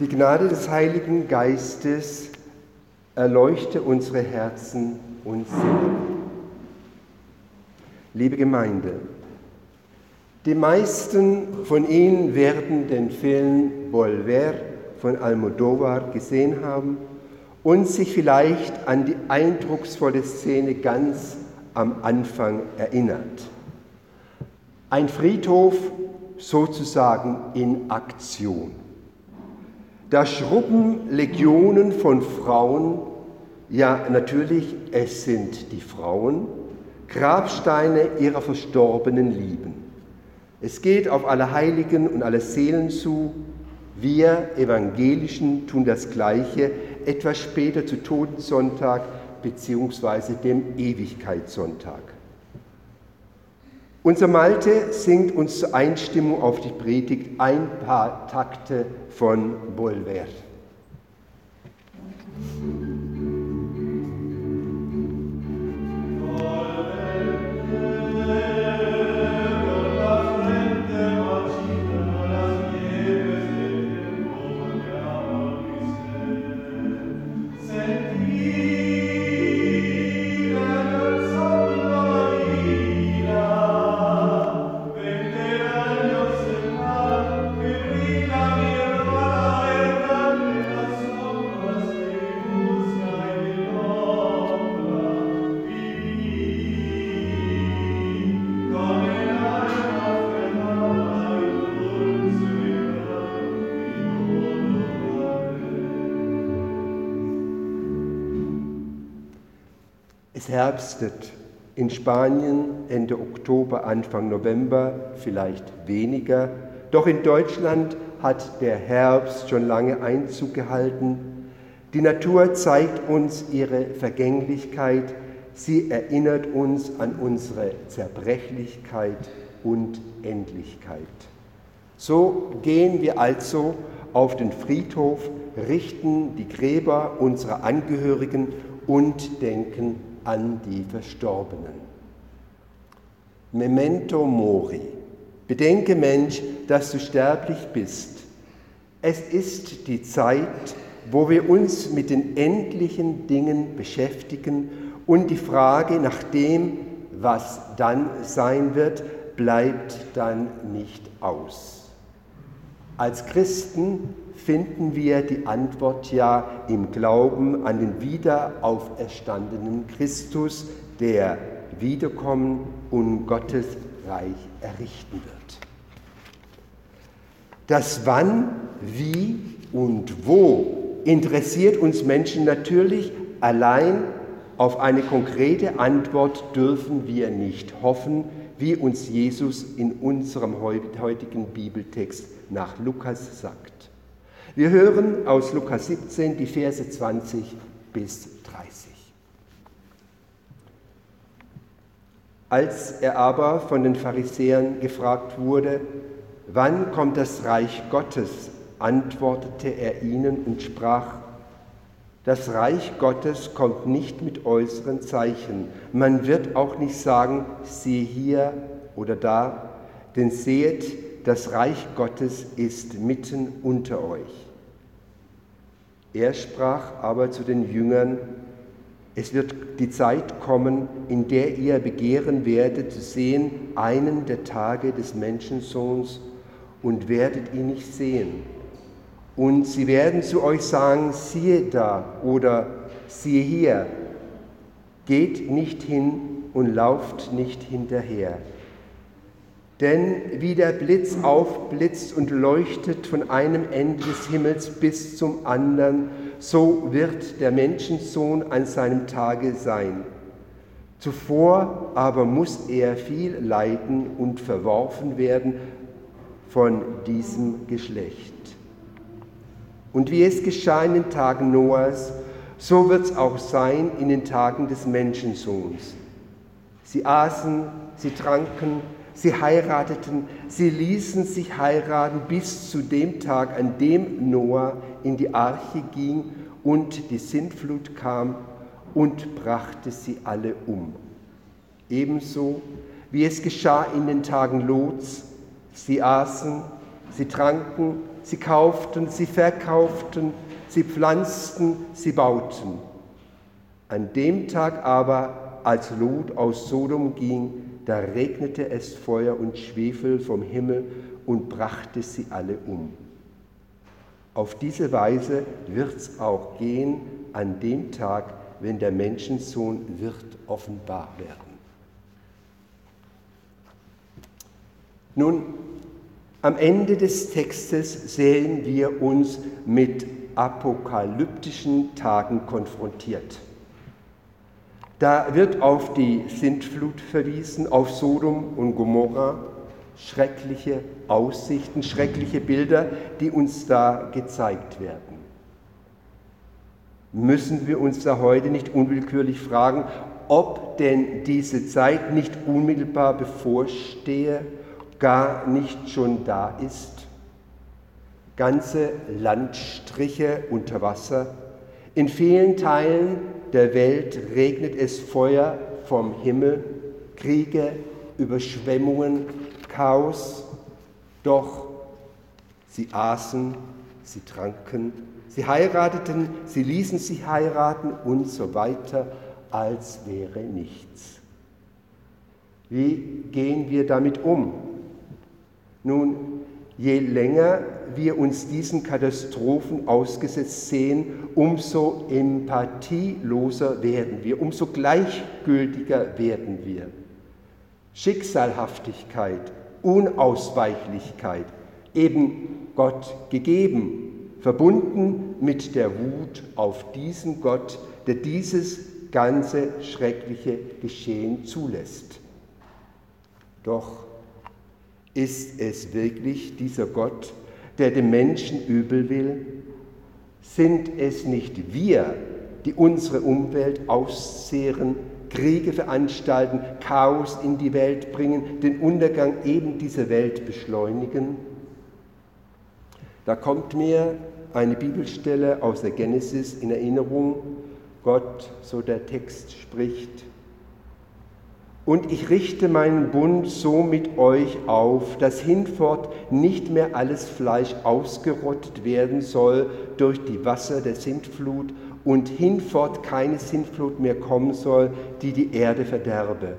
Die Gnade des Heiligen Geistes erleuchte unsere Herzen und Sinne. Liebe Gemeinde, die meisten von Ihnen werden den Film Volver von Almodovar gesehen haben und sich vielleicht an die eindrucksvolle Szene ganz am Anfang erinnert. Ein Friedhof sozusagen in Aktion. Da schrubben Legionen von Frauen, ja natürlich, es sind die Frauen, Grabsteine ihrer verstorbenen Lieben. Es geht auf alle Heiligen und alle Seelen zu. Wir Evangelischen tun das Gleiche, etwas später zu Totensonntag bzw. dem Ewigkeitssonntag. Unser Malte singt uns zur Einstimmung auf die Predigt ein paar Takte von Bolver. Es herbstet in Spanien Ende Oktober, Anfang November, vielleicht weniger. Doch in Deutschland hat der Herbst schon lange Einzug gehalten. Die Natur zeigt uns ihre Vergänglichkeit. Sie erinnert uns an unsere Zerbrechlichkeit und Endlichkeit. So gehen wir also auf den Friedhof, richten die Gräber unserer Angehörigen und denken an die Verstorbenen. Memento mori. Bedenke, Mensch, dass du sterblich bist. Es ist die Zeit, wo wir uns mit den endlichen Dingen beschäftigen und die Frage nach dem, was dann sein wird, bleibt dann nicht aus. Als Christen finden wir die Antwort ja im Glauben an den wiederauferstandenen Christus, der wiederkommen und Gottes Reich errichten wird. Das Wann, Wie und Wo interessiert uns Menschen natürlich. Allein auf eine konkrete Antwort dürfen wir nicht hoffen, wie uns Jesus in unserem heutigen Bibeltext nach Lukas sagt. Wir hören aus Lukas 17 die Verse 20 bis 30. Als er aber von den Pharisäern gefragt wurde, wann kommt das Reich Gottes, antwortete er ihnen und sprach, das Reich Gottes kommt nicht mit äußeren Zeichen. Man wird auch nicht sagen, siehe hier oder da, denn seht, das Reich Gottes ist mitten unter euch. Er sprach aber zu den Jüngern, es wird die Zeit kommen, in der ihr begehren werdet zu sehen einen der Tage des Menschensohns und werdet ihn nicht sehen. Und sie werden zu euch sagen, siehe da oder siehe hier, geht nicht hin und lauft nicht hinterher. Denn wie der Blitz aufblitzt und leuchtet von einem Ende des Himmels bis zum anderen, so wird der Menschensohn an seinem Tage sein. Zuvor aber muss er viel leiden und verworfen werden von diesem Geschlecht. Und wie es geschah in den Tagen Noahs, so wird es auch sein in den Tagen des Menschensohns. Sie aßen, sie tranken, Sie heirateten, sie ließen sich heiraten bis zu dem Tag, an dem Noah in die Arche ging und die Sintflut kam und brachte sie alle um. Ebenso wie es geschah in den Tagen Lots, sie aßen, Sie tranken, sie kauften, sie verkauften, sie pflanzten, sie bauten. An dem Tag aber, als Lot aus Sodom ging, da regnete es Feuer und Schwefel vom Himmel und brachte sie alle um. Auf diese Weise wird es auch gehen an dem Tag, wenn der Menschensohn wird offenbar werden. Nun, am Ende des Textes sehen wir uns mit apokalyptischen Tagen konfrontiert. Da wird auf die Sintflut verwiesen, auf Sodom und Gomorra, schreckliche Aussichten, schreckliche Bilder, die uns da gezeigt werden. Müssen wir uns da heute nicht unwillkürlich fragen, ob denn diese Zeit nicht unmittelbar bevorstehe, gar nicht schon da ist? Ganze Landstriche unter Wasser. In vielen Teilen der Welt regnet es Feuer vom Himmel, Kriege, Überschwemmungen, Chaos. Doch sie aßen, sie tranken, sie heirateten, sie ließen sich heiraten und so weiter, als wäre nichts. Wie gehen wir damit um? Nun, je länger wir uns diesen Katastrophen ausgesetzt sehen, umso empathieloser werden wir, umso gleichgültiger werden wir. Schicksalhaftigkeit, Unausweichlichkeit, eben Gott gegeben, verbunden mit der Wut auf diesen Gott, der dieses ganze schreckliche Geschehen zulässt. Doch ist es wirklich dieser Gott, der dem Menschen übel will? Sind es nicht wir, die unsere Umwelt auszehren, Kriege veranstalten, Chaos in die Welt bringen, den Untergang eben dieser Welt beschleunigen? Da kommt mir eine Bibelstelle aus der Genesis in Erinnerung. Gott, so der Text spricht, und ich richte meinen Bund so mit euch auf, dass hinfort nicht mehr alles Fleisch ausgerottet werden soll durch die Wasser der Sintflut und hinfort keine Sintflut mehr kommen soll, die die Erde verderbe.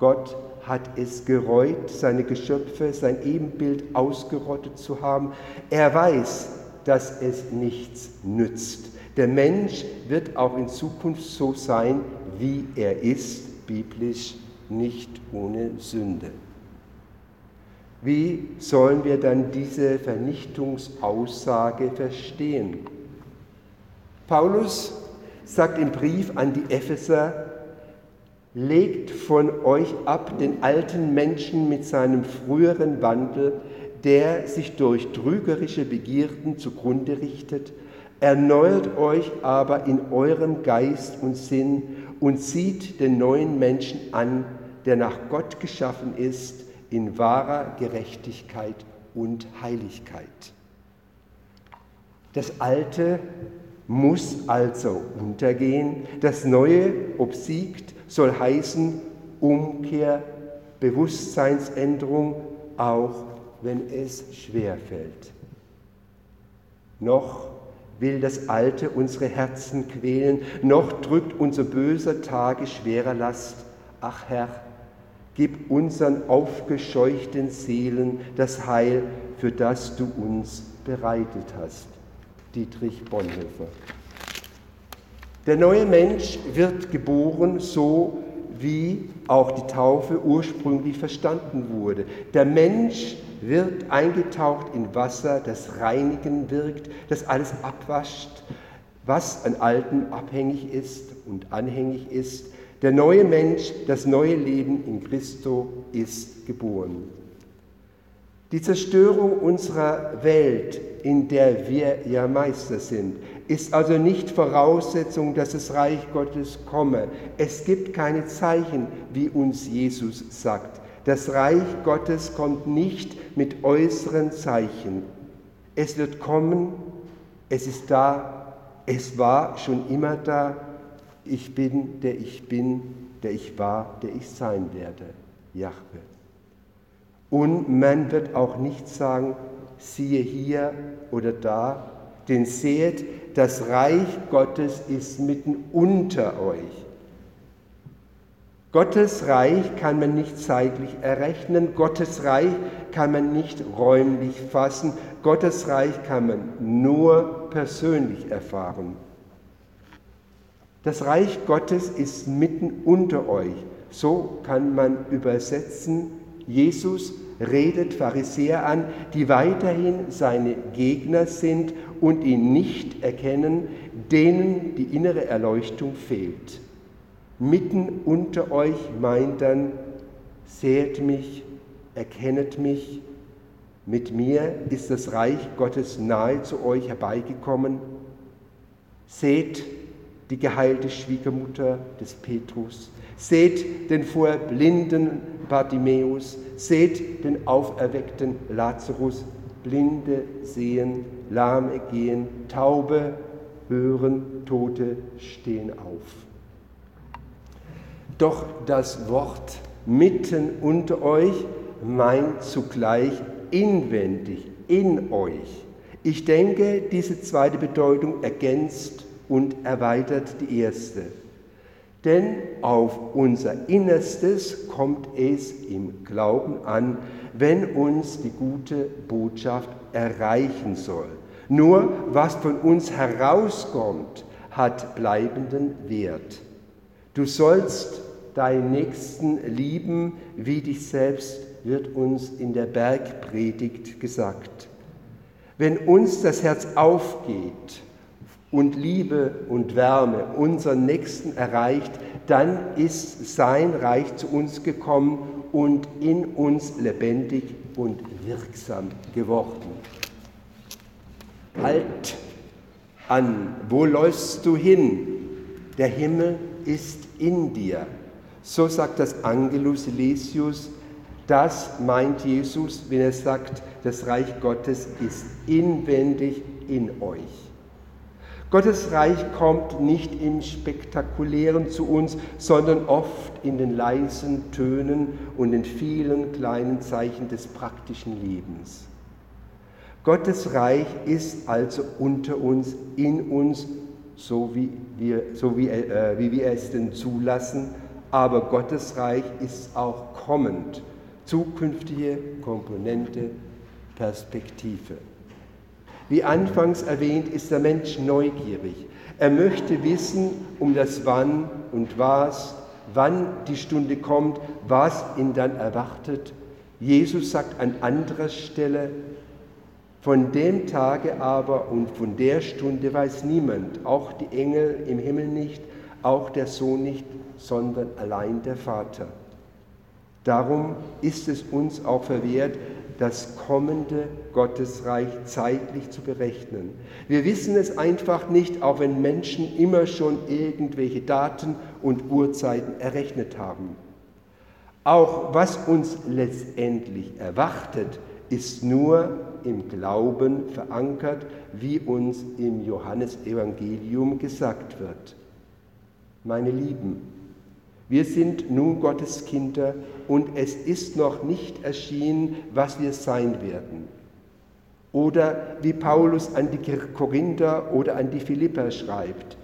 Gott hat es gereut, seine Geschöpfe, sein Ebenbild ausgerottet zu haben. Er weiß, dass es nichts nützt. Der Mensch wird auch in Zukunft so sein, wie er ist biblisch nicht ohne Sünde. Wie sollen wir dann diese Vernichtungsaussage verstehen? Paulus sagt im Brief an die Epheser, legt von euch ab den alten Menschen mit seinem früheren Wandel, der sich durch trügerische Begierden zugrunde richtet, erneuert euch aber in eurem Geist und Sinn und sieht den neuen Menschen an, der nach Gott geschaffen ist, in wahrer Gerechtigkeit und Heiligkeit. Das Alte muss also untergehen, das Neue obsiegt, soll heißen Umkehr, Bewusstseinsänderung, auch wenn es schwer fällt. Noch will das Alte unsere Herzen quälen, noch drückt unser böser Tage schwerer Last. Ach Herr, gib unseren aufgescheuchten Seelen das Heil, für das du uns bereitet hast. Dietrich Bonhoeffer. Der neue Mensch wird geboren, so wie auch die Taufe ursprünglich verstanden wurde. Der Mensch wird eingetaucht in Wasser, das reinigen wirkt, das alles abwascht, was an Alten abhängig ist und anhängig ist. Der neue Mensch, das neue Leben in Christo ist geboren. Die Zerstörung unserer Welt, in der wir ja Meister sind, ist also nicht Voraussetzung, dass das Reich Gottes komme. Es gibt keine Zeichen, wie uns Jesus sagt. Das Reich Gottes kommt nicht mit äußeren Zeichen. Es wird kommen, es ist da, es war schon immer da. Ich bin, der ich bin, der ich war, der ich sein werde. Jahwe. Und man wird auch nicht sagen, siehe hier oder da, denn seht, das Reich Gottes ist mitten unter euch. Gottes Reich kann man nicht zeitlich errechnen, Gottes Reich kann man nicht räumlich fassen, Gottes Reich kann man nur persönlich erfahren. Das Reich Gottes ist mitten unter euch. So kann man übersetzen, Jesus redet Pharisäer an, die weiterhin seine Gegner sind und ihn nicht erkennen, denen die innere Erleuchtung fehlt. Mitten unter euch meint dann, seht mich, erkennet mich, mit mir ist das Reich Gottes nahe zu euch herbeigekommen. Seht die geheilte Schwiegermutter des Petrus, seht den vorher blinden Bartimäus, seht den auferweckten Lazarus, Blinde sehen, Lahme gehen, Taube hören, Tote stehen auf. Doch das Wort mitten unter euch meint zugleich inwendig, in euch. Ich denke, diese zweite Bedeutung ergänzt und erweitert die erste. Denn auf unser Innerstes kommt es im Glauben an, wenn uns die gute Botschaft erreichen soll. Nur was von uns herauskommt, hat bleibenden Wert. Du sollst deinen Nächsten lieben wie dich selbst, wird uns in der Bergpredigt gesagt. Wenn uns das Herz aufgeht und Liebe und Wärme unseren Nächsten erreicht, dann ist sein Reich zu uns gekommen und in uns lebendig und wirksam geworden. Halt an, wo läufst du hin? Der Himmel ist in dir. So sagt das Angelus Silesius, das meint Jesus, wenn er sagt, das Reich Gottes ist inwendig in euch. Gottes Reich kommt nicht im Spektakulären zu uns, sondern oft in den leisen Tönen und den vielen kleinen Zeichen des praktischen Lebens. Gottes Reich ist also unter uns, in uns, so wie wir, so wie, äh, wie wir es denn zulassen aber Gottes Reich ist auch kommend, zukünftige Komponente, Perspektive. Wie anfangs erwähnt, ist der Mensch neugierig. Er möchte wissen um das Wann und Was, wann die Stunde kommt, was ihn dann erwartet. Jesus sagt an anderer Stelle, von dem Tage aber und von der Stunde weiß niemand, auch die Engel im Himmel nicht, auch der Sohn nicht, sondern allein der Vater. Darum ist es uns auch verwehrt, das kommende Gottesreich zeitlich zu berechnen. Wir wissen es einfach nicht, auch wenn Menschen immer schon irgendwelche Daten und Uhrzeiten errechnet haben. Auch was uns letztendlich erwartet, ist nur im Glauben verankert, wie uns im Johannesevangelium gesagt wird. Meine Lieben, wir sind nun Gottes Kinder und es ist noch nicht erschienen, was wir sein werden. Oder wie Paulus an die Korinther oder an die Philipper schreibt,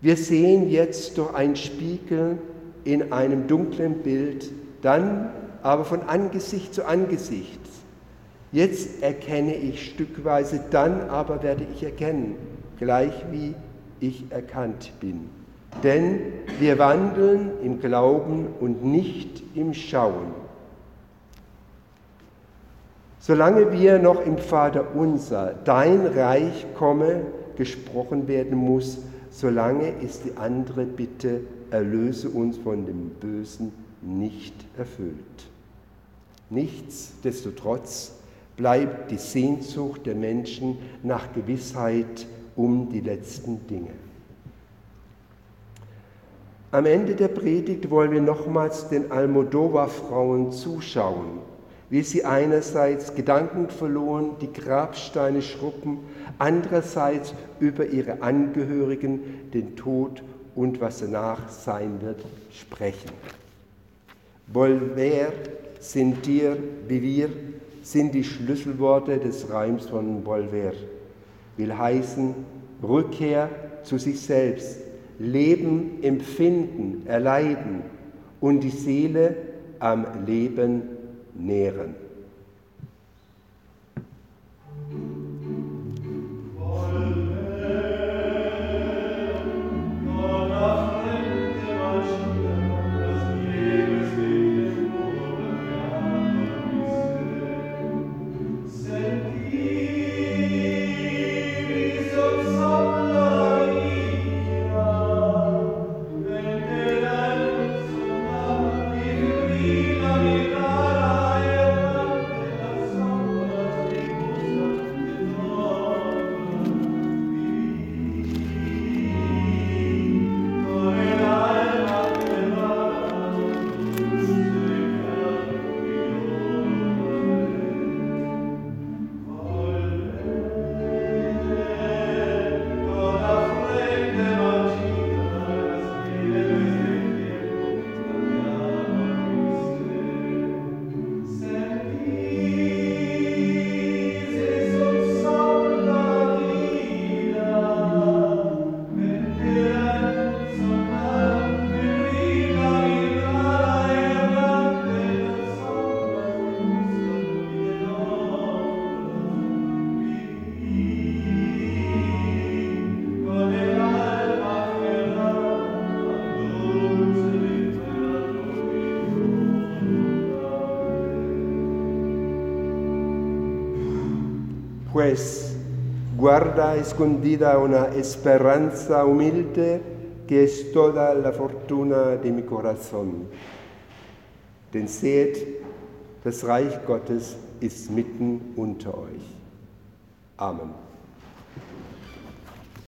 wir sehen jetzt durch ein Spiegel in einem dunklen Bild, dann aber von Angesicht zu Angesicht. Jetzt erkenne ich stückweise, dann aber werde ich erkennen, gleich wie ich erkannt bin. Denn wir wandeln im Glauben und nicht im Schauen. Solange wir noch im Vater unser, dein Reich komme, gesprochen werden muss, solange ist die andere Bitte, erlöse uns von dem Bösen, nicht erfüllt. Nichtsdestotrotz bleibt die Sehnsucht der Menschen nach Gewissheit um die letzten Dinge. Am Ende der Predigt wollen wir nochmals den Almodovar-Frauen zuschauen, wie sie einerseits Gedanken verloren, die Grabsteine schruppen, andererseits über ihre Angehörigen, den Tod und was danach sein wird, sprechen. Volver sind wir, sind die Schlüsselworte des Reims von Bolver. Will heißen Rückkehr zu sich selbst, Leben empfinden, erleiden und die Seele am Leben nähren. Pues guarda escondida una esperanza humilde que es toda la fortuna de mi corazón. Denn seht, das Reich Gottes ist mitten unter euch. Amen.